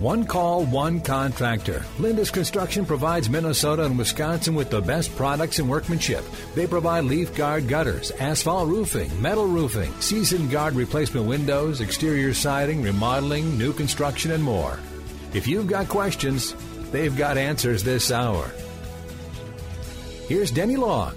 One call, one contractor. Lindus Construction provides Minnesota and Wisconsin with the best products and workmanship. They provide leaf guard gutters, asphalt roofing, metal roofing, season guard replacement windows, exterior siding, remodeling, new construction, and more. If you've got questions, they've got answers this hour. Here's Denny Long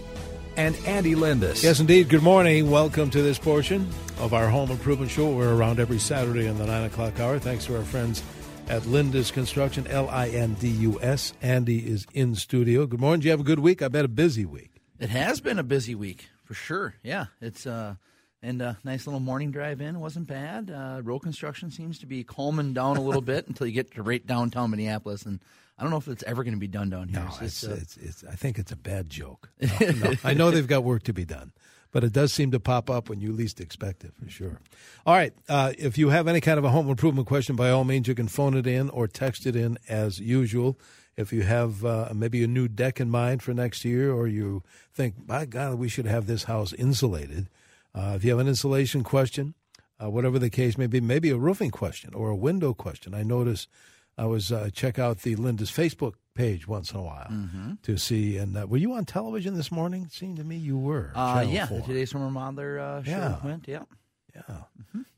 and Andy Lindus. Yes, indeed. Good morning. Welcome to this portion of our home improvement show. We're around every Saturday in the 9 o'clock hour. Thanks to our friends at Lindus Construction, L I N D U S. Andy is in studio. Good morning. Did you have a good week? I bet a busy week. It has been a busy week for sure. Yeah, it's uh, and a nice little morning drive in. Wasn't bad. Uh, road construction seems to be calming down a little bit until you get to right downtown Minneapolis, and I don't know if it's ever going to be done down here. No, it's, uh, it's, it's, I think it's a bad joke. No, no. I know they've got work to be done, but it does seem to pop up when you least expect it, for sure. All right. Uh, if you have any kind of a home improvement question, by all means, you can phone it in or text it in as usual. If you have uh, maybe a new deck in mind for next year, or you think, by God, we should have this house insulated, uh, if you have an insulation question, uh, whatever the case may be, maybe a roofing question or a window question. I notice I was uh, check out the Lindus Facebook page once in a while Mm-hmm. to see. And uh, were you on television this morning? It seemed to me you were. uh, yeah, 4. the today's summer modeler uh, show Yeah. went. Yeah. Yeah.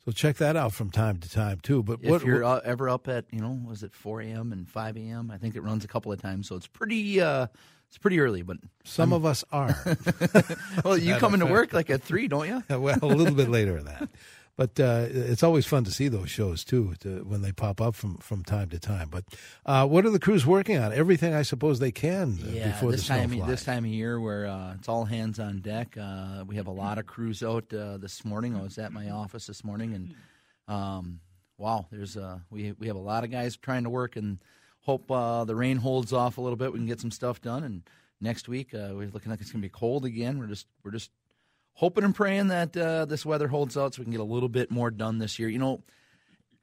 So check that out from time to time too. But If what? you're uh, ever up at you know was it 4 a.m. and 5 a.m. I think it runs a couple of times, so it's pretty uh, it's pretty early. But some of us are. well, you come into work like at three, don't you? well, a little bit later than that. But uh, it's always fun to see those shows too to, when they pop up from, from time to time. But uh, what are the crews working on? Everything I suppose they can uh, Yeah, before this the time flies. this time of year where uh, it's all hands on deck. Uh, we have a lot of crews out uh, this morning. I was at my office this morning, and um, wow, there's uh, we we have a lot of guys trying to work and hope uh, the rain holds off a little bit. We can get some stuff done. And next week uh, we're looking like it's going to be cold again. We're just we're just hoping and praying that uh, this weather holds out so we can get a little bit more done this year. You know,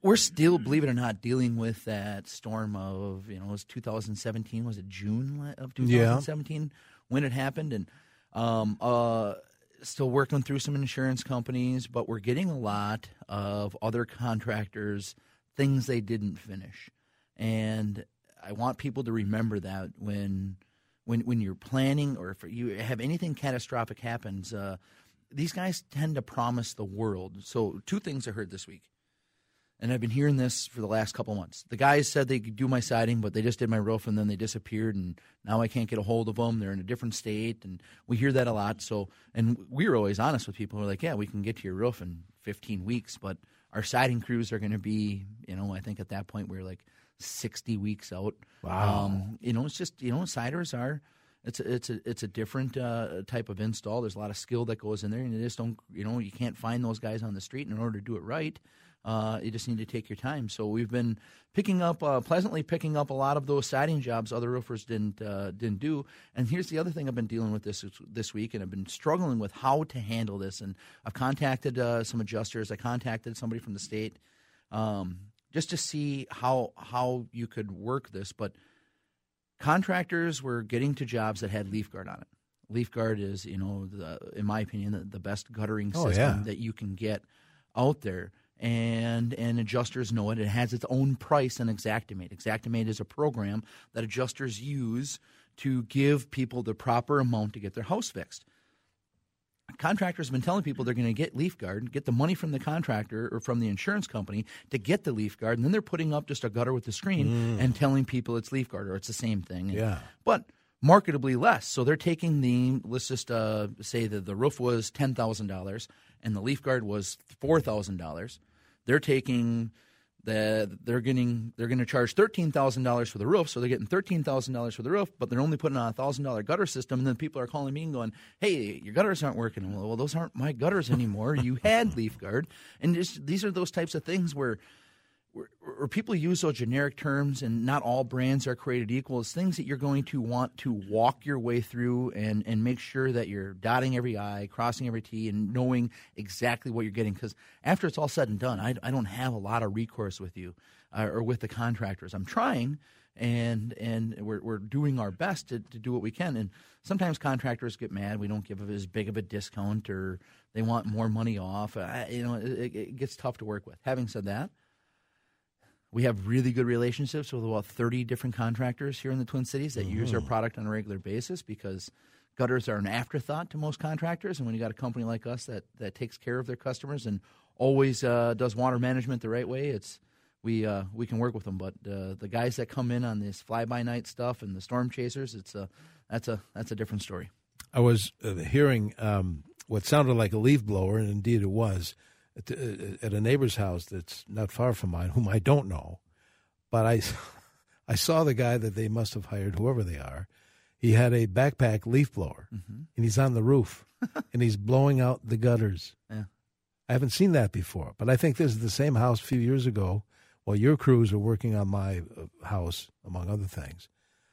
we're still, believe it or not, dealing with that storm of you know, it was 2017. Was it June of 2017 when it happened? And um, uh, still working through some insurance companies, but we're getting a lot of other contractors things they didn't finish, and I want people to remember that when. When, when you're planning or if you have anything catastrophic happens, uh, these guys tend to promise the world. So, two things I heard this week and I've been hearing this for the last couple months. The guys said they could do my siding, but they just did my roof and then they disappeared, and now I can't get a hold of them. They're in a different state, and we hear that a lot. So, and we were always honest with people. We're like, yeah, we can get to your roof in 15 weeks, but our siding crews are going to be, you know, I think at that point we're like 60 weeks out. Wow. Um, you know, it's just you know, siders are. It's a, it's a it's a different uh, type of install. There's a lot of skill that goes in there, and you just don't you know you can't find those guys on the street. And in order to do it right, uh, you just need to take your time. So we've been picking up uh, pleasantly picking up a lot of those siding jobs other roofers didn't uh, didn't do. And here's the other thing I've been dealing with this this week, and I've been struggling with how to handle this. And I've contacted uh, some adjusters. I contacted somebody from the state um, just to see how how you could work this, but contractors were getting to jobs that had leaf guard on it. Leaf guard is, you know, the, in my opinion, the, the best guttering Oh, system yeah. that you can get out there. And and adjusters know it. It has its own price in Xactimate. Xactimate is a program that adjusters use to give people the proper amount to get their house fixed contractors have been telling people they're going to get leaf guard, get the money from the contractor or from the insurance company to get the leaf guard, and then they're putting up just a gutter with the screen and telling people it's leaf guard or it's the same thing. Yeah. But marketably less. So they're taking the let's just uh, say that the roof was ten thousand dollars and the leaf guard was four thousand dollars. They're taking the they're getting they're going to charge thirteen thousand dollars for the roof, so they're getting thirteen thousand dollars for the roof, but they're only putting on a thousand dollar gutter system, and then people are calling me and going, "Hey, your gutters aren't working." Well, well those aren't my gutters anymore. you had leaf guard, and just, these are those types of things where where, people use those generic terms and not all brands are created equal is things that you're going to want to walk your way through and, and make sure that you're dotting every I, crossing every T, and knowing exactly what you're getting. Because after it's all said and done, I, I don't have a lot of recourse with you uh, or with the contractors. I'm trying, and and we're, we're doing our best to, to do what we can. And sometimes contractors get mad. We don't give as big of a discount or they want more money off. Uh, you know, it, it gets tough to work with. Having said that, we have really good relationships with about 30 different contractors here in the Twin Cities that mm-hmm. use our mm-hmm. product on a regular basis because gutters are an afterthought to most contractors. And when you got a company like us that, that takes care of their customers and always uh, does water management the right way, it's we uh, we can work with them. But uh, the guys that come in on this fly by night stuff and the storm chasers, it's a that's a that's a different story. I was uh, hearing um, what sounded like a leaf blower, and indeed it was at, at a neighbor's house that's not far from mine, whom I don't know, but I, I saw the guy that they must have hired, whoever they are. He had a backpack leaf blower, mm-hmm. and he's on the roof, and he's blowing out the gutters. Yeah. I haven't seen that before, but I think this is the same house a few years ago while your crews were working on my uh, house, among other things.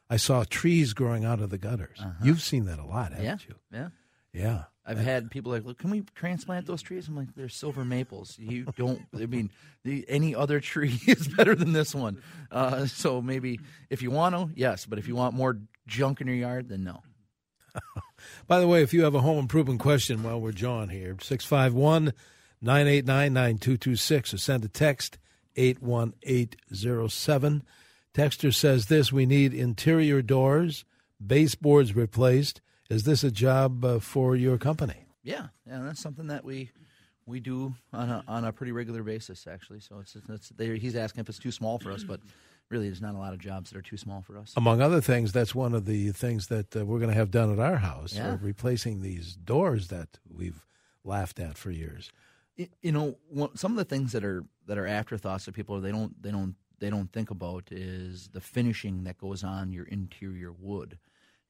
I saw trees growing out of the gutters. Uh-huh. You've seen that a lot, haven't yeah. you? Yeah. Yeah. I've had people like, Look, can we transplant those trees? I'm like, they're silver maples. You don't. I mean, the, any other tree is better than this one. Uh, so maybe if you want to, yes. But if you want more junk in your yard, then no. By the way, if you have a home improvement question while we're John here, 651 989 9226 or send a text 81807. Texter says this We need interior doors, baseboards replaced is this a job uh, for your company? Yeah, yeah, that's something that we we do on a on a pretty regular basis, actually. So it's, it's he's asking if it's too small for us, but really, there's not a lot of jobs that are too small for us. Among other things, that's one of the things that uh, we're going to have done at our house, yeah. replacing these doors that we've laughed at for years. You know, some of the things that are that are afterthoughts of people they don't they don't they don't think about is the finishing that goes on your interior wood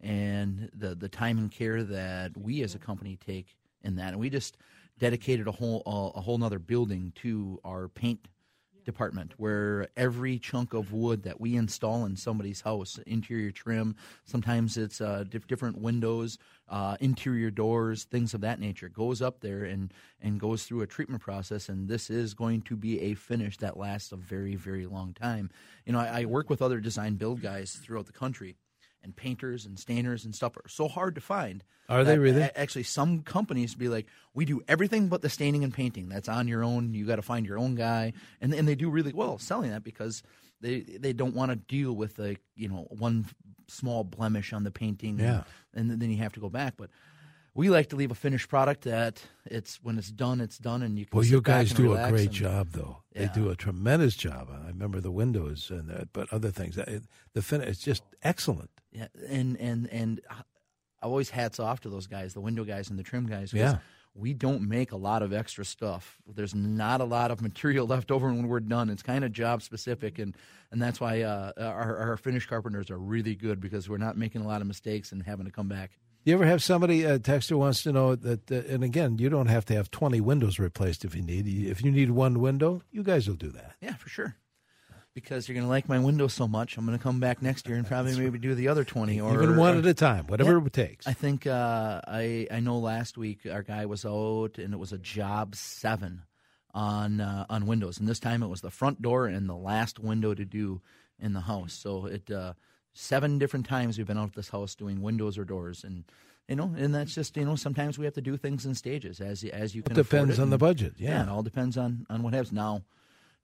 and the the time and care that we as a company take in that. And we just dedicated a whole a whole nother building to our paint department where every chunk of wood that we install in somebody's house interior trim sometimes it's uh, diff- different windows uh, interior doors things of that nature goes up there and and goes through a treatment process and this is going to be a finish that lasts a very very long time you know I, I work with other design build guys throughout the country and painters and stainers and stuff are so hard to find. Are they really? Actually, some companies be like, we do everything but the staining and painting. That's on your own. You got to find your own guy, and and they do really well selling that because they they don't want to deal with like you know one small blemish on the painting. Yeah, and, and then you have to go back, but we like to leave a finished product that it's when it's done, it's done, and you can. Well, you guys do a great and, job, though. Yeah. They do a tremendous job. I remember the windows and that, but other things. The finish is just excellent. Yeah, and and and I always hats off to those guys, the window guys and the trim guys. Yeah. We don't make a lot of extra stuff. There's not a lot of material left over when we're done. It's kind of job specific, and, and that's why uh, our, our finish carpenters are really good because we're not making a lot of mistakes and having to come back. You ever have somebody, a texter wants to know that, uh, and again, you don't have to have 20 windows replaced if you need. If you need one window, you guys will do that. Yeah, for sure because you're going to like my window so much. I'm going to come back next year and probably maybe do the other 20 or even one at a time, whatever yeah, it takes. I think uh, I I know last week our guy was out and it was a job seven on uh, on windows, and this time it was the front door and the last window to do in the house. So it uh, seven different times we've been out at this house doing windows or doors and. You know, and that's just you know. Sometimes we have to do things in stages, as as you can. It depends on the budget. Yeah. yeah, it all depends on on what happens. Now,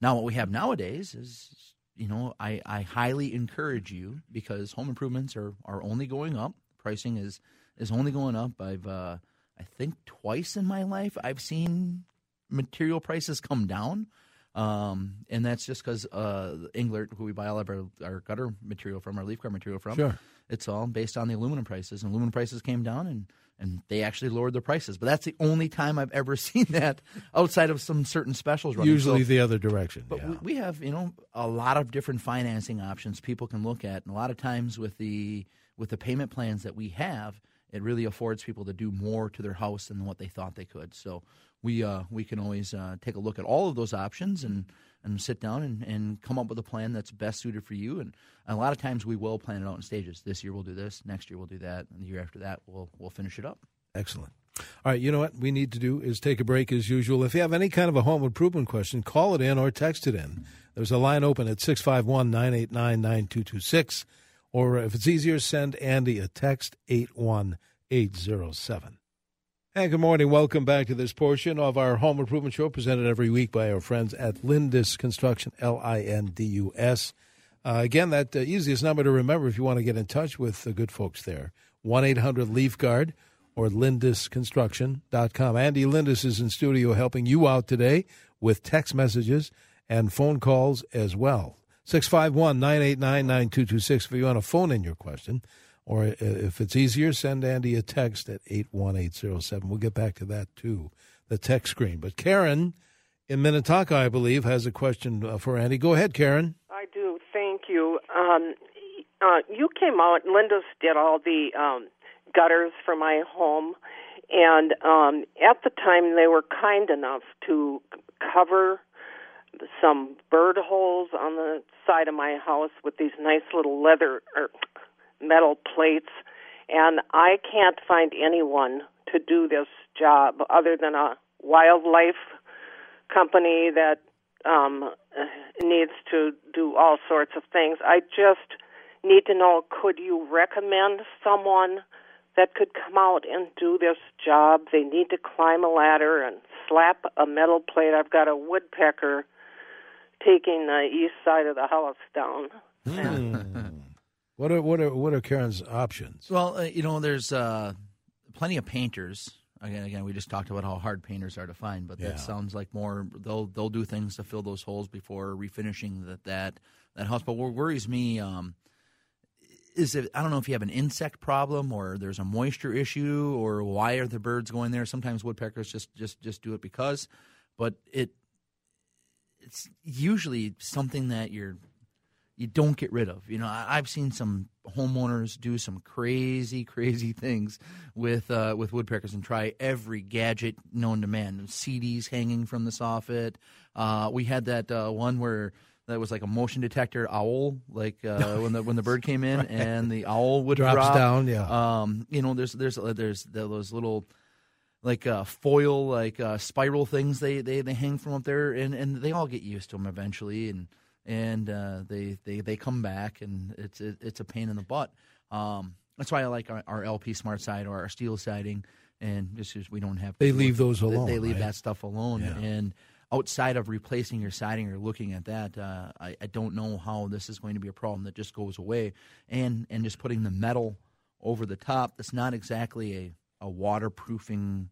now, what we have nowadays is, you know, I, I highly encourage you because home improvements are, are only going up. Pricing is is only going up. I've uh, I think twice in my life I've seen material prices come down. Um, and that's just because uh, Englert, who we buy all of our, our gutter material from, our leaf guard material from, sure. it's all based on the aluminum prices. And aluminum prices came down, and and they actually lowered their prices. But that's the only time I've ever seen that outside of some certain specials. Running. Usually so, the other direction. But yeah. we have you know a lot of different financing options people can look at, and a lot of times with the with the payment plans that we have, it really affords people to do more to their house than what they thought they could. So we uh, we can always uh, take a look at all of those options and and sit down and, and come up with a plan that's best suited for you. And, a lot of times we will plan it out in stages. This year we'll do this, next year we'll do that, and the year after that we'll we'll finish it up. Excellent. All right, you know what we need to do is take a break as usual. If you have any kind of a home improvement question, call it in or text it in. There's a line open at 651 989 9226. Or if it's easier, send Andy a text 81807. Hey, good morning. Welcome back to this portion of our home improvement show presented every week by our friends at Lindus Construction, L I N D U S. Uh, again, that uh, easiest number to remember if you want to get in touch with the good folks there 1 800 Leaf Guard or lindusconstruction.com. Andy Lindus is in studio helping you out today with text messages and phone calls as well. 651 989 9226 if you want to phone in your question. Or if it's easier, send Andy a text at 81807. We'll get back to that too, the text screen. But Karen in Minnetonka, I believe, has a question uh, for Andy. Go ahead, Karen. I do. Thank you. Um, uh, you came out, Lindus did all the um, gutters for my home. And um, at the time, they were kind enough to cover some bird holes on the side of my house with these nice little leather or metal plates. And I can't find anyone to do this job other than a wildlife company that um, needs to do all sorts of things. I just need to know could you recommend someone that could come out and do this job? They need to climb a ladder and slap a metal plate. I've got a woodpecker taking the east side of the house down. Mm. What are what are what are Karen's options? Well, uh, you know, there's uh, plenty of painters. Again, again, we just talked about how hard painters are to find, but Yeah. that sounds like more they'll they'll do things to fill those holes before refinishing that that that house. But what worries me um, is that I don't know if you have an insect problem or there's a moisture issue or why are the birds going there. Sometimes woodpeckers just just just do it because, but it it's usually something that you're you don't get rid of. You know, I, I've seen some homeowners do some crazy, crazy things with uh, with woodpeckers and try every gadget known to man. CDs hanging from the soffit. Uh, we had that uh, one where that was like a motion detector owl, like uh, when the when the bird came in and the owl would Drops drop. down, yeah. Um, you know, there's there's there's those little like uh, foil, like uh, spiral things they, they, they hang from up there, and, and they all get used to them eventually, and and uh, they, they they come back, and it's it, it's a pain in the butt. Um, that's why I like our, our LP SmartSide or our steel siding, and just 'cause we don't have They leave those they- alone, They, leave right? that stuff alone, Yeah. and outside of replacing your siding or looking at that, uh, I, I don't know how this is going to be a problem that just goes away, and and just putting the metal over the top. That's not exactly a a waterproofing.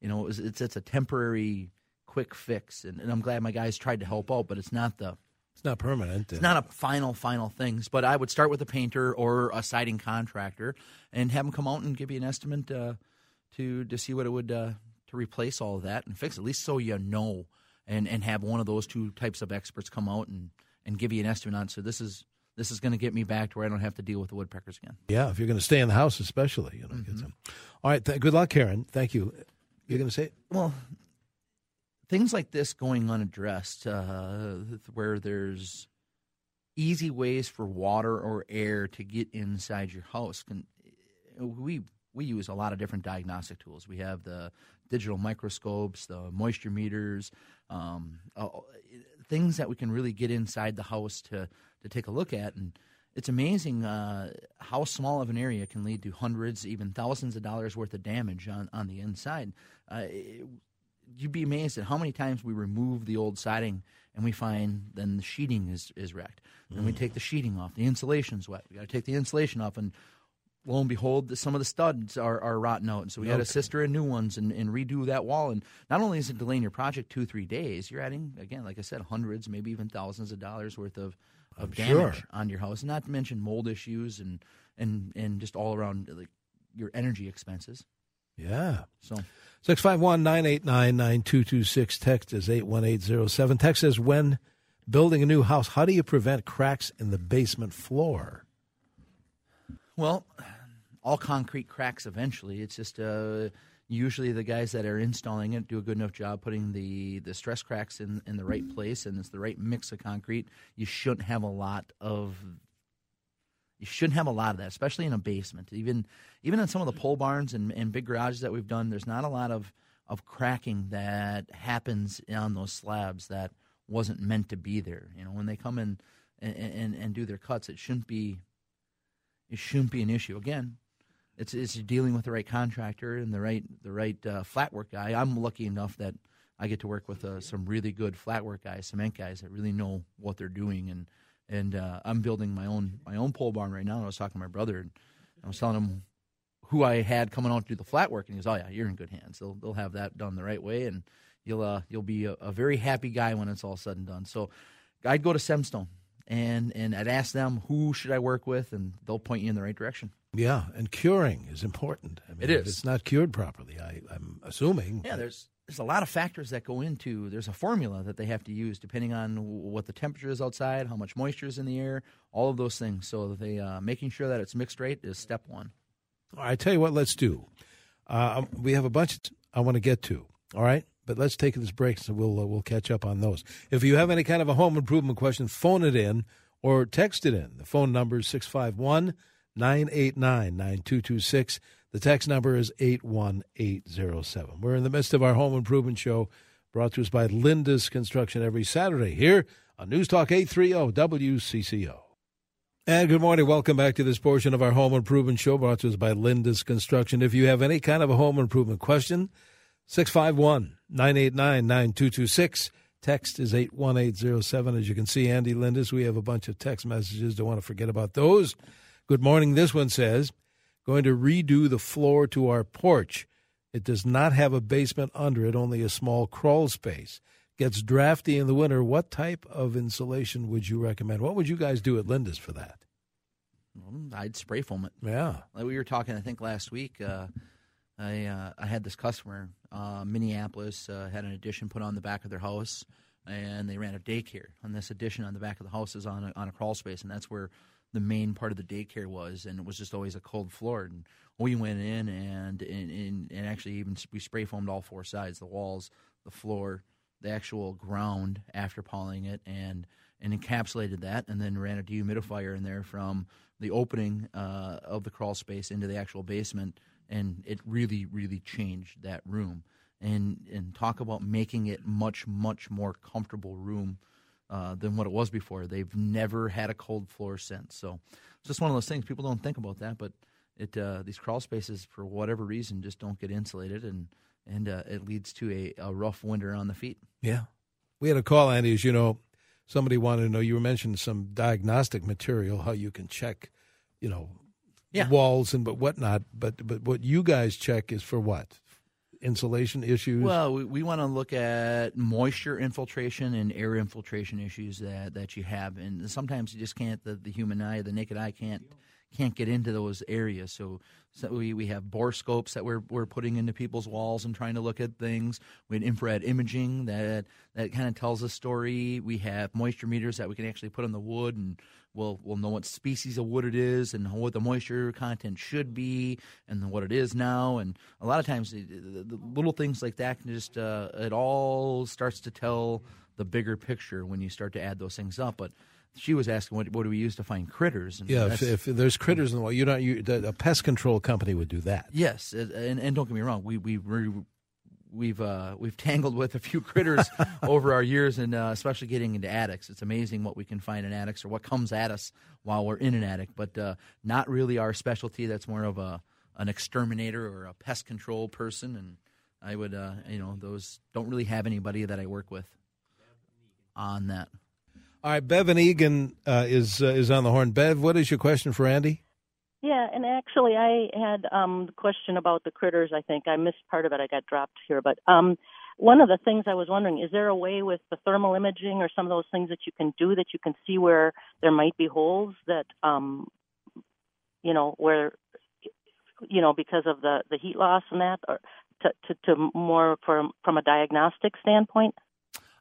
You know, it's it's, it's a temporary quick fix, and, and I'm glad my guys tried to help out, but it's not the It's not permanent. it's not a final final things. But I would start with a painter or a siding contractor and have them come out and give you an estimate uh, to to see what it would uh, to replace all of that and fix it, at least so you know, and and have one of those two types of experts come out and and give you an estimate on. So this is. This is going to get me back to where I don't have to deal with the woodpeckers again. Yeah, if you're going to stay in the house, especially, you know. Get some. All right. Th- good luck, Karen. Thank you. You're going to say well, things like this going unaddressed, uh, where there's easy ways for water or air to get inside your house. Can we we use a lot of different diagnostic tools. We have the digital microscopes, the moisture meters, um, uh, things that we can really get inside the house to to take a look at and. It's amazing uh, how small of an area can lead to hundreds, even thousands of dollars worth of damage on, on the inside. Uh, you'd be amazed at how many times we remove the old siding and we find then the sheeting is, is wrecked. Then we mm. take the sheeting off. The insulation's wet. We got to take the insulation off, and lo and behold, the, some of the studs are, are rotten out. And so we got to sister in new ones and, and redo that wall. And not only is it delaying your project two, three days, you're adding, again, like I said, hundreds, maybe even thousands of dollars worth of, of I'm damage sure. on your house. Not to mention mold issues and, and, and just all around like your energy expenses. Yeah. So 651 989 9226. Text is 81807. Text says, when building a new house, how do you prevent cracks in the basement floor? Well, all concrete cracks eventually. It's just uh, usually the guys that are installing it do a good enough job putting the, the stress cracks in, in the right place and it's the right mix of concrete. You shouldn't have a lot of you shouldn't have a lot of that, especially in a basement. Even even in some of the pole barns and, and big garages that we've done, there's not a lot of, of cracking that happens on those slabs that wasn't meant to be there. You know, when they come in and, and, and do their cuts, it shouldn't be it shouldn't be an issue. Again, it's it's dealing with the right contractor and the right the right uh, flat work guy. I'm lucky enough that I get to work with uh, some really good flat work guys, cement guys that really know what they're doing. And and uh, I'm building my own my own pole barn right now. And I was talking to my brother, and I was telling him who I had coming out to do the flat work, and he goes, "Oh yeah, you're in good hands. They'll they'll have that done the right way, and you'll uh, you'll be a, a very happy guy when it's all said and done." So I'd go to Cemstone and and I'd ask them who should I work with, and they'll point you in the right direction. Yeah, and curing is important. I mean, it is. If it's not cured properly, I, I'm assuming. Yeah, there's there's a lot of factors that go into. There's a formula that they have to use depending on what the temperature is outside, how much moisture is in the air, all of those things. So they uh, making sure that it's mixed right is step one. All right, I tell you what, let's do. Uh, we have a bunch I want to get to. All right, but let's take this break so we'll uh, we'll catch up on those. If you have any kind of a home improvement question, phone it in or text it in. The phone number is 651 989 9226. The text number is 81807. We're in the midst of our home improvement show brought to us by Lindus Construction every Saturday here on News Talk 830 WCCO. And good morning. Welcome back to this portion of our home improvement show brought to us by Lindus Construction. If you have any kind of a home improvement question, 651 989 9226. Text is 81807. As you can see, Andy Lindus, we have a bunch of text messages. Don't want to forget about those. Good morning. This one says, going to redo the floor to our porch. It does not have a basement under it, only a small crawl space. Gets drafty in the winter. What type of insulation would you recommend? What would you guys do at Lindus for that? I'd spray foam it. Yeah. Like we were talking, I think last week. Uh, I uh, I had this customer, uh, Minneapolis, uh, had an addition put on the back of their house, and they ran a daycare. And this addition on the back of the house is on a, on a crawl space, and that's where the main part of the daycare was, and it was just always a cold floor. And we went in and and, and, and actually even we spray foamed all four sides, the walls, the floor, the actual ground after polling it, and and encapsulated that, and then ran a dehumidifier in there from the opening uh, of the crawl space into the actual basement and it really, really changed that room. And and talk about making it much, much more comfortable room uh, than what it was before. They've never had a cold floor since. So it's just one of those things. People don't think about that, but it uh, these crawl spaces, for whatever reason, just don't get insulated, and and uh, it leads to a, a rough winter on the feet. Yeah, we had a call, Andy. As you know, somebody wanted to know. You were mentioning some diagnostic material, how you can check, you know, yeah. walls and but whatnot. But but what you guys check is for what? Insulation issues. Well, we, we want to look at moisture infiltration and air infiltration issues that, that you have, and sometimes you just can't. The, the human eye, the naked eye, can't can't get into those areas. So, so we, we have borescopes that we're, we're putting into people's walls and trying to look at things. We have infrared imaging that that kind of tells a story. We have moisture meters that we can actually put on the wood and we'll we'll know what species of wood it is and what the moisture content should be and what it is now. And a lot of times, the, the little things like that can just uh, it all starts to tell the bigger picture when you start to add those things up. But she was asking what, what do we use to find critters? And yeah, if, if, there's critters in the wall, you don't. You, a pest control company would do that. Yes, and, and don't get me wrong, we we we've uh, we've tangled with a few critters over our years, and uh, especially getting into attics. It's amazing what we can find in attics or what comes at us while we're in an attic, but uh, not really our specialty. That's more of a an exterminator or a pest control person, and I would uh, you know those don't really have anybody that I work with on that. All right, Bev in Eagan uh, is uh, is on the horn. Bev, what is your question for Andy? Yeah, and actually, I had um, the question about the critters. I think I missed part of it. I got dropped here, but um, one of the things I was wondering is there a way with the thermal imaging or some of those things that you can do that you can see where there might be holes that um, you know where you know because of the the heat loss and that, or to to, to more from from a diagnostic standpoint.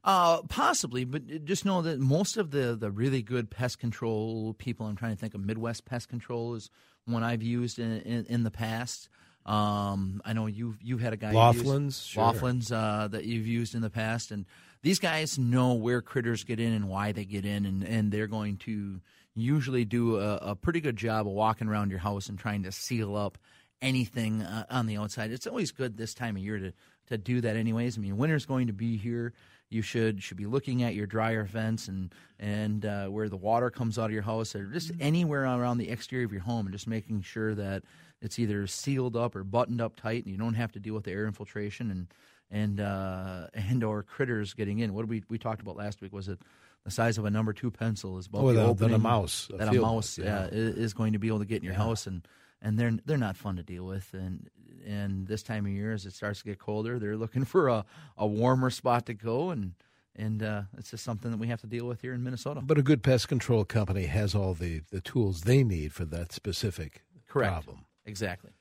Uh, possibly, but just know that most of the, the really good pest control people, I'm trying to think of Midwest Pest Control is one I've used in, in, in the past. Um, I know you've you've had a guy Laughlin's, sure. Laughlin's uh, that you've used in the past, and these guys know where critters get in and why they get in, and, and they're going to usually do a, a pretty good job of walking around your house and trying to seal up anything uh, on the outside. It's always good this time of year to to do that, anyways. I mean, winter's going to be here. You should should be looking at your dryer vents and and uh, where the water comes out of your house, or just anywhere around the exterior of your home, and just making sure that it's either sealed up or buttoned up tight, and you don't have to deal with the air infiltration and and uh, and or critters getting in. What we we talked about last week was it the size of a number two pencil is about Oh, the a- opening a mouse, a that a mouse yeah. uh, is, is going to be able to get in your house and and they're they're not fun to deal with and and this time of year as it starts to get colder they're looking for a, a warmer spot to go and and uh, it's just something that we have to deal with here in Minnesota. But a good pest control company has all the, the tools they need for that specific Correct. problem. Exactly.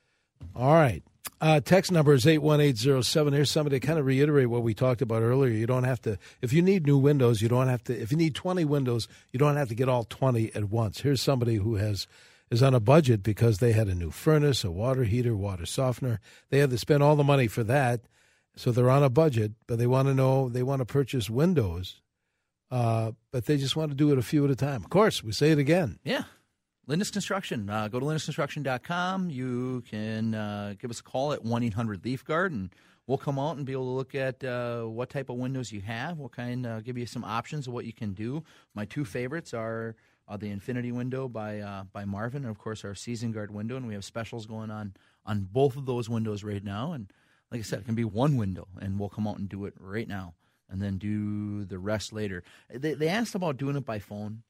All right. Uh, text number is 81807. Here's somebody to kind of reiterate what we talked about earlier. You don't have to, if you need new windows, you don't have to, if you need 20 windows, you don't have to get all 20 at once. Here's somebody who has, is on a budget because they had a new furnace, a water heater, water softener. They had to spend all the money for that. So they're on a budget, but they want to know, they want to purchase windows, uh, but they just want to do it a few at a time. Of course, we say it again. Yeah. Lindus Construction. Uh, go to lindusconstruction.com. You can uh, give us a call at 1 800 Leaf Guard, and we'll come out and be able to look at uh, what type of windows you have. We'll kind of give you some options of what you can do. My two favorites are uh, the Infinity window by uh, by Marvin, and of course our Season Guard window. And we have specials going on on both of those windows right now. And like I said, it can be one window, and we'll come out and do it right now, and then do the rest later. They, they asked about doing it by phone.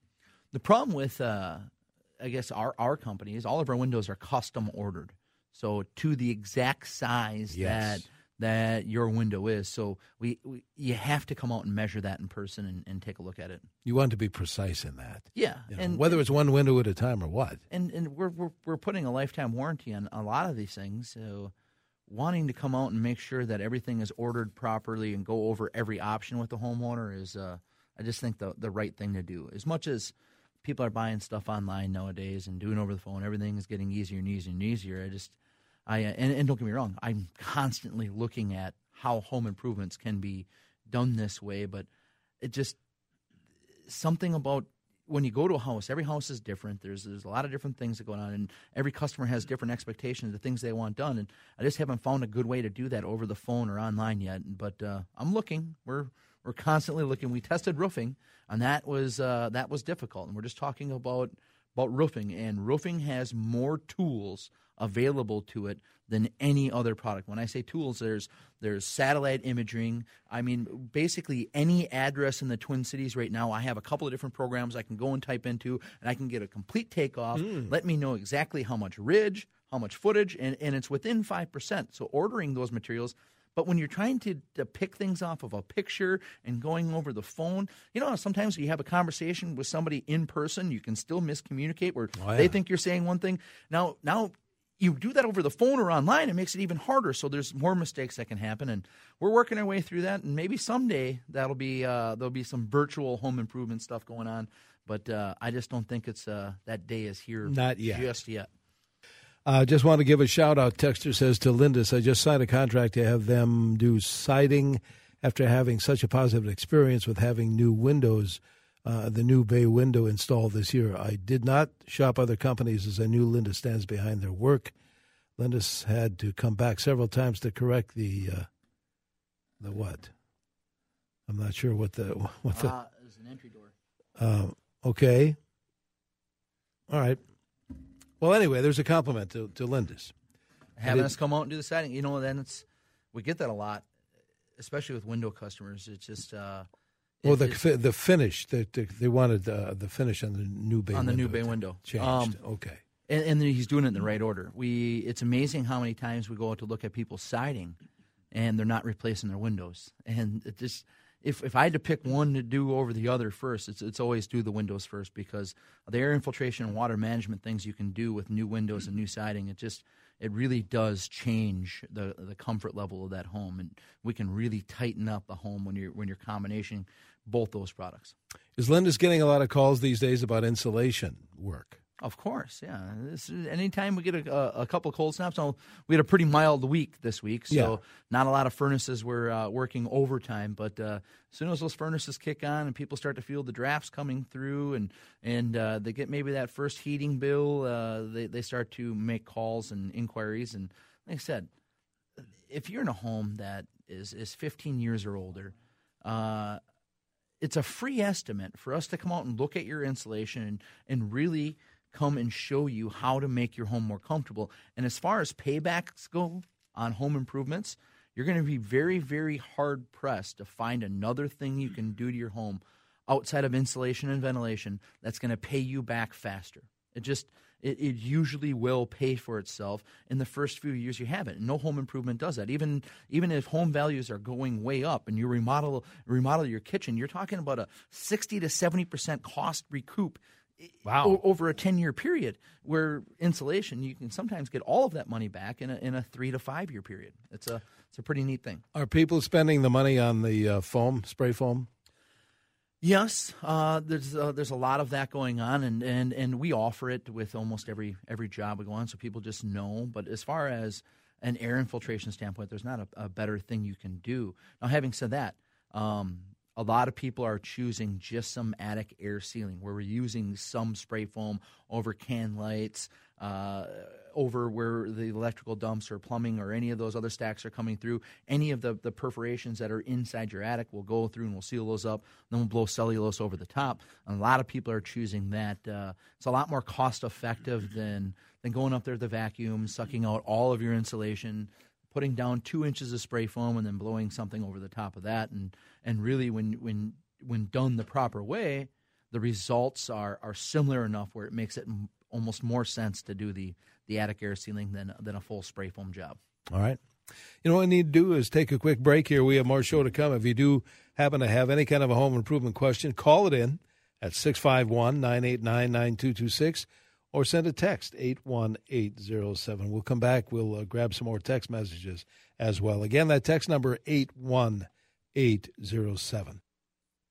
The problem with, uh, I guess, our, our company is all of our windows are custom ordered. So to the exact size Yes. that that your window is. So we, we you have to come out and measure that in person and, and take a look at it. You want to be precise in that. Yeah, You know, and whether it's one window at a time or what. and and we're, we're we're putting a lifetime warranty on a lot of these things. So wanting to come out and make sure that everything is ordered properly and go over every option with the homeowner is, uh, I just think the the right thing to do. As much as people are buying stuff online nowadays and doing over the phone, everything is getting easier and easier and easier. I just I uh, and, and don't get me wrong, I'm constantly looking at how home improvements can be done this way, but it just something about when you go to a house, every house is different. There's there's a lot of different things that go on, and every customer has different expectations of the things they want done. And I just haven't found a good way to do that over the phone or online yet. But uh, I'm looking. We're we're constantly looking. We tested roofing, and that was uh, that was difficult. And we're just talking about about roofing, and roofing has more tools available to it than any other product. When I say tools, there's there's satellite imaging. I mean, basically any address in the Twin Cities right now. I have a couple of different programs I can go and type into, and I can get a complete takeoff. Hmm. Let me know exactly how much ridge, how much footage, and, and it's within five percent. So ordering those materials. But when you're trying to, to pick things off of a picture and going over the phone, you know, sometimes you have a conversation with somebody in person, you can still miscommunicate where Oh, they think you're saying one thing. Now, now you do that over the phone or online, it makes it even harder. So there's more mistakes that can happen, and we're working our way through that. And maybe someday that'll be uh, there'll be some virtual home improvement stuff going on. But uh, I just don't think it's uh, that day is here Not yet. just yet. I uh, just want to give a shout out. Texter says to Lindus, I just signed a contract to have them do siding after having such a positive experience with having new windows, uh, the new bay window installed this year. I did not shop other companies as I knew Lindus stands behind their work. Lindus had to come back several times to correct the uh, the what? I'm not sure what the what the. Uh, there's an entry door. Uh, okay. All right. Well, anyway, there's a compliment to, to Lindus. having us come out and do the siding. You know, then it's we get that a lot, especially with window customers. It's just uh, Well, the fi- the finish that the, they wanted uh, the finish on the new bay on the new bay window changed. Um, okay. and, and then he's doing it in the right order. We it's amazing how many times we go out to look at people's siding, and they're not replacing their windows. And it just if if I had to pick one to do over the other first, it's it's always do the windows first because the air infiltration and water management things you can do with new windows and new siding. It just it really does change the the comfort level of that home, and we can really tighten up the home when you're when you're combination both those products. Is Lindus getting a lot of calls these days about insulation work? Of course, yeah. This is, anytime we get a, a, couple cold snaps, we had a pretty mild week this week, so yeah. not a lot of furnaces were uh, working overtime. But uh, as soon as those furnaces kick on and people start to feel the drafts coming through, and and uh, they get maybe that first heating bill, uh, they they start to make calls and inquiries. And like I said, if you're in a home that is is 15 years or older. Uh, it's a free estimate for us to come out and look at your insulation and, and really come and show you how to make your home more comfortable. And as far as paybacks go on home improvements, you're going to be very, very hard pressed to find another thing you can do to your home outside of insulation and ventilation that's going to pay you back faster. It just it, it, usually will pay for itself in the first few years you have it. No home improvement does that. Even even if home values are going way up and you remodel remodel your kitchen, you're talking about a sixty to seventy percent cost recoup wow. over a 10 year period where insulation you can sometimes get all of that money back in a, in a three to five year period. It's a it's a pretty neat thing. Are people spending the money on the uh, foam spray foam? Yes uh, there's uh, there's a lot of that going on and, and and we offer it with almost every every job we go on so people just know. But as far as an air infiltration standpoint there's not a, a better thing you can do. Now having said that um, a lot of people are choosing just some attic air sealing where we're using some spray foam over can lights, uh, over where the electrical dumps or plumbing or any of those other stacks are coming through. Any of the, the perforations that are inside your attic we'll go through and we'll seal those up. Then we'll blow cellulose over the top. And a lot of people are choosing that. Uh, it's a lot more cost effective than, than going up there with the vacuum, sucking out all of your insulation putting down two inches of spray foam and then blowing something over the top of that. And and really, when when when done the proper way, the results are are similar enough where it makes it m- almost more sense to do the the attic air sealing than than a full spray foam job. All right. You know what we need to do is take a quick break here. We have more show to come. If you do happen to have any kind of a home improvement question, call it in at 651 989 9226 or send a text 81807. We'll come back. We'll uh, grab some more text messages as well. Again, that text number 81807.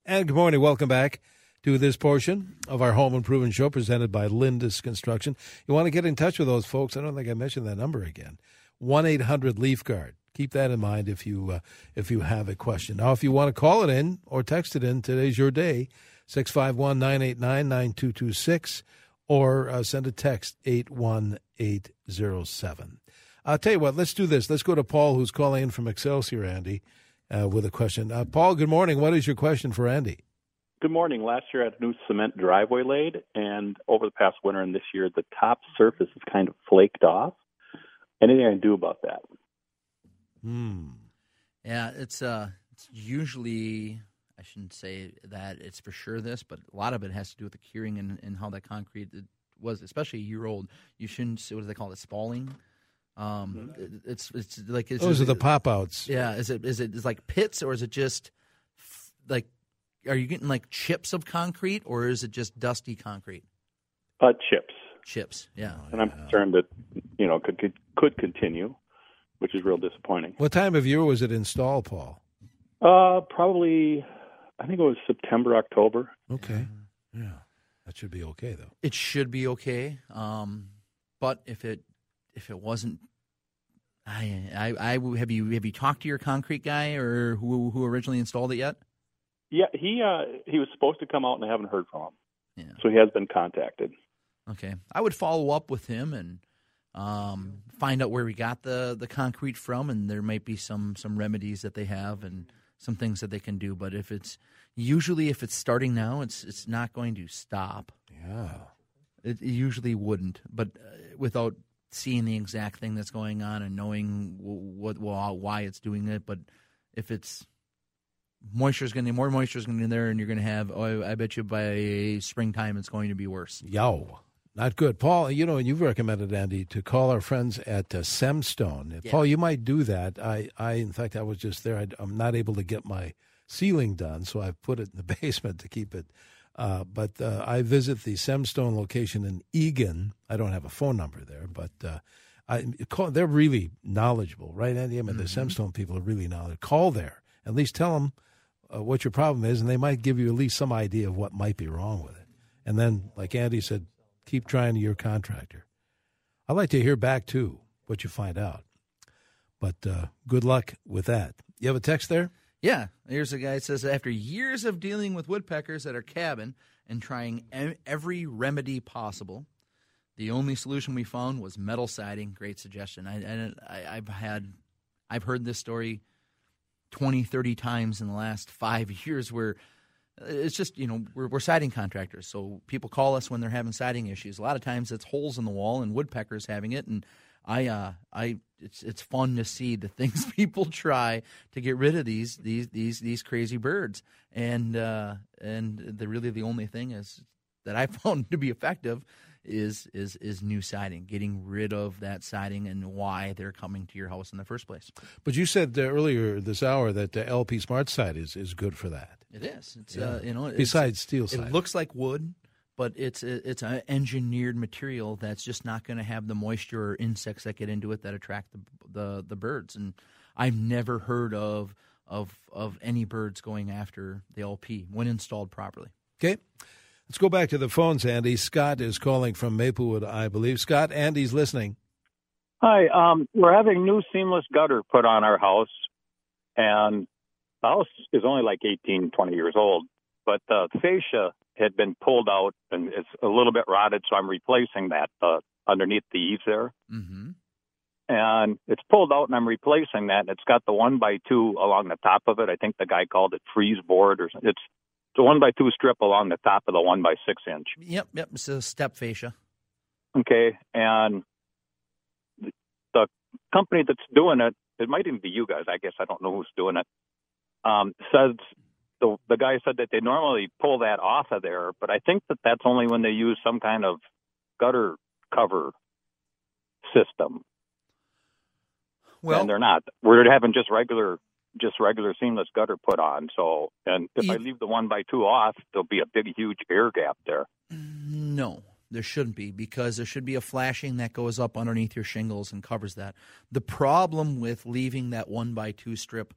And good morning. Welcome back to this portion of our home improvement show presented by Lindus Construction. You want to get in touch with those folks? I don't think I mentioned that number again. 1-800 Leaf Guard. Keep that in mind if you uh, if you have a question. Now, if you want to call it in or text it in, today's your day. 651 989 9226 or uh, send a text 81807. I'll tell you what, let's do this. Let's go to Paul, who's calling in from Excelsior, Andy, uh, with a question. Uh, Paul, good morning. What is your question for Andy? Good morning. Last year I had a new cement driveway laid, and over the past winter and this year, the top surface is kind of flaked off. Anything I can do about that? Hmm. Yeah, it's uh, it's usually I shouldn't say that it's for sure this, but a lot of it has to do with the curing and, and how that concrete was, especially a year old. You shouldn't. What do they call it? Spalling. Um, mm-hmm. it's it's like it's those are the pop outs. Yeah. Is it is it is like pits or is it just like are you getting like chips of concrete or is it just dusty concrete? Uh, chips. Chips. Yeah. And I'm concerned that you know could could, could continue, which is real disappointing. What time of year was it installed, Paul? Uh, probably I think it was September, October. Okay. Yeah. That should be okay though. It should be okay. Um, but if it if it wasn't I, I, I have you have you talked to your concrete guy or who who originally installed it yet? Yeah, he uh, he was supposed to come out and I haven't heard from him. Yeah. So he has been contacted. Okay, I would follow up with him and um, find out where we got the the concrete from, and there might be some some remedies that they have and some things that they can do. But if it's usually if it's starting now, it's it's not going to stop. Yeah, it, it usually wouldn't. But uh, without seeing the exact thing that's going on and knowing what, what why it's doing it, but if it's moisture is going to more moisture is going to be there, and you're going to have. Oh, I bet you by springtime it's going to be worse. Yo. Not good. Paul, you know, you've recommended, Andy, to call our friends at uh, Cemstone. Yeah. Paul, you might do that. I, I, in fact, I was just there. I, am not able to get my ceiling done, so I've put it in the basement to keep it. Uh, but uh, I visit the Cemstone location in Eagan. I don't have a phone number there, but uh, I call, they're really knowledgeable, right, Andy? I mean, mm-hmm. the Cemstone people are really knowledgeable. Call there. At least tell them uh, what your problem is, and they might give you at least some idea of what might be wrong with it. And then, like Andy said, keep trying to your contractor. I'd like to hear back too what you find out. But uh, good luck with that. You have a text there? Yeah. Here's a guy that says after years of dealing with woodpeckers at our cabin and trying every remedy possible, the only solution we found was metal siding. Great suggestion. I, I've had, I've heard this story 20, 30 times in the last five years where it's just you know we're, we're siding contractors so people call us when they're having siding issues. A lot of times it's holes in the wall and woodpeckers having it and i uh i it's it's fun to see the things people try to get rid of these these these these crazy birds. And uh and the really the only thing is that i found to be effective is is is new siding, getting rid of that siding and why they're coming to your house in the first place. But you said uh, earlier this hour that the LP SmartSide is is good for that. It is. It's yeah. uh, you know besides steel It looks like wood, but it's it's an engineered material that's just not going to have the moisture or insects that get into it that attract the, the the birds. And I've never heard of of of any birds going after the LP when installed properly. Okay. Let's go back to the phones, Andy. Scott is calling from Maplewood, I believe. Scott, Andy's listening. Hi. Um, we're having new seamless gutter put on our house, and the house is only like 18, 20 years old, but the fascia had been pulled out and it's a little bit rotted, so I'm replacing that uh, underneath the eaves there. Mm-hmm. And it's pulled out, and I'm replacing that. And it's got the one by two along the top of it. I think the guy called it frieze board, or it's it's a one by two strip along the top of the one by six inch. Yep, yep. It's a step fascia. Okay, and the company that's doing it, it might even be you guys. I guess I don't know who's doing it. Um, says the the guy said that they normally pull that off of there, but I think that that's only when they use some kind of gutter cover system. Well, and they're not. We're having just regular just regular seamless gutter put on. So, and if I leave the one by two off, there'll be a big, huge air gap there. No, there shouldn't be because there should be a flashing that goes up underneath your shingles and covers that. The problem with leaving that one by two strip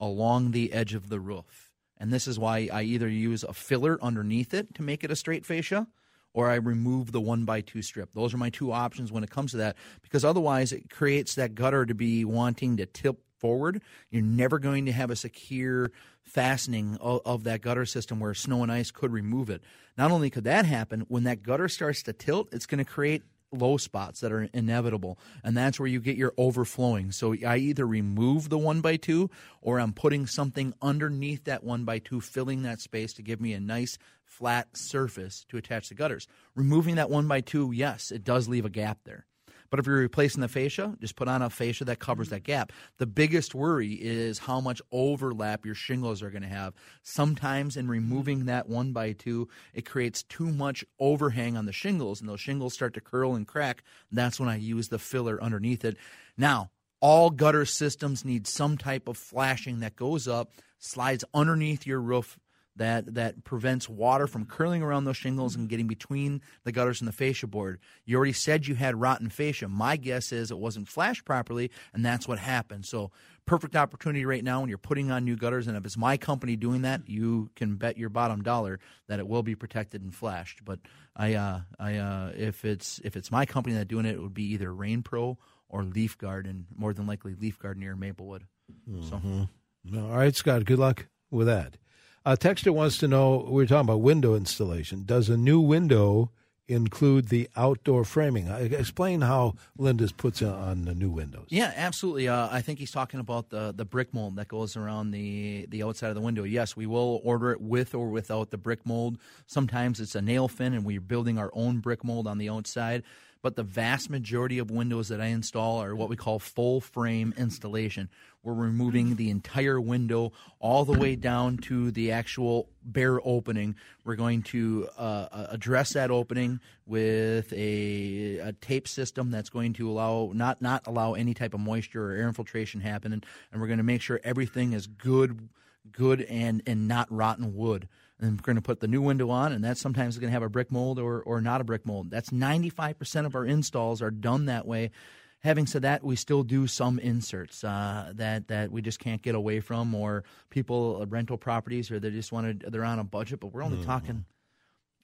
along the edge of the roof, and this is why I either use a filler underneath it to make it a straight fascia or I remove the one by two strip. Those are my two options when it comes to that because otherwise it creates that gutter to be wanting to tip forward, you're never going to have a secure fastening of, of, that gutter system where snow and ice could remove it. Not only could that happen, when that gutter starts to tilt, it's going to create low spots that are inevitable and that's where you get your overflowing. So i either remove the one by two or i'm putting something underneath that one by two filling that space to give me a nice flat surface to attach the gutters. Removing that one by two yes it does leave a gap there but if you're replacing the fascia, just put on a fascia that covers that mm-hmm. gap. The biggest worry is how much overlap your shingles are going to have. Sometimes in mm-hmm. removing that one by two, it creates too much overhang on the shingles, and those shingles start to curl and crack. That's when I use the filler underneath it. Now, all gutter systems need some type of flashing that goes up, slides underneath your roof that that prevents water from curling around those shingles and getting between the gutters and the fascia board. You already said you had rotten fascia. My guess is it wasn't flashed properly, and that's what happened. So perfect opportunity right now when you're putting on new gutters, and if it's my company doing that, you can bet your bottom dollar that it will be protected and flashed. But I, uh, I, uh, if it's if it's my company that doing it, it would be either Rain Pro or Leaf Guard, and more than likely Leaf Guard near Maplewood. Mm-hmm. So, all right, Scott. Good luck with that. A texter wants to know we are talking about window installation. Does a new window include the outdoor framing? Explain how Lindus puts on the new windows. Yeah, absolutely. Uh, I think he's talking about the, the brick mold that goes around the, the outside of the window. Yes, we will order it with or without the brick mold. Sometimes it's a nail fin, and we're building our own brick mold on the outside but the vast majority of windows that I install are what we call full frame installation. We're removing the entire window all the way down to the actual bare opening. We're going to uh, address that opening with a, a, tape system that's going to allow not not allow any type of moisture or air infiltration happening, and we're going to make sure everything is good, good and and not rotten wood and we're going to put the new window on, and that sometimes is going to have a brick mold or, or not a brick mold. That's 95% of our installs are done that way. Having said that, we still do some inserts uh, that that we just can't get away from, or people uh, rental properties, or they just wanted they're on a budget, but we're only mm-hmm. talking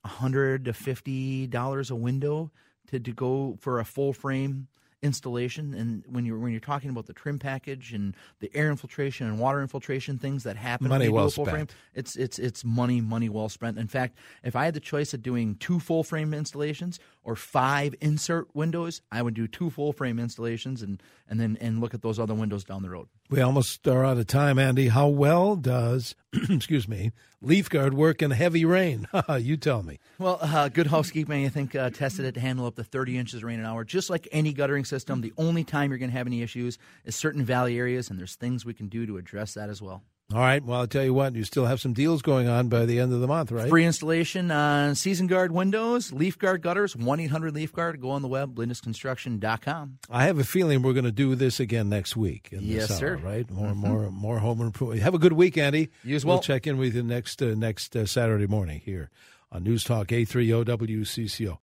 hundred to fifty dollars a window to, to go for a full frame installation and when you're when you're talking about the trim package and the air infiltration and water infiltration things that happen money well a full spent. frame it's it's it's money money well spent in fact if i had the choice of doing two full frame installations or five insert windows i would do two full frame installations and and then and look at those other windows down the road We almost are out of time, Andy. How well does, excuse me, leaf guard work in heavy rain? you tell me. Well, uh, good housekeeping, I think, uh, tested it to handle up to 30 inches of rain an hour. Just like any guttering system, the only time you're going to have any issues is certain valley areas, and there's things we can do to address that as well. All right. Well, I'll tell you what, you still have some deals going on by the end of the month, right? Free installation on season guard windows, leaf guard gutters, 1 800 leaf guard. Go on the web, lindusconstruction.com. I have a feeling we're going to do this again next week. In Yes, hour, sir. Mm-hmm. Right? More, more, more home improvement. Have a good week, Andy. You as We'll well. check in with you next uh, next uh, Saturday morning here on News Talk A three O WCCO.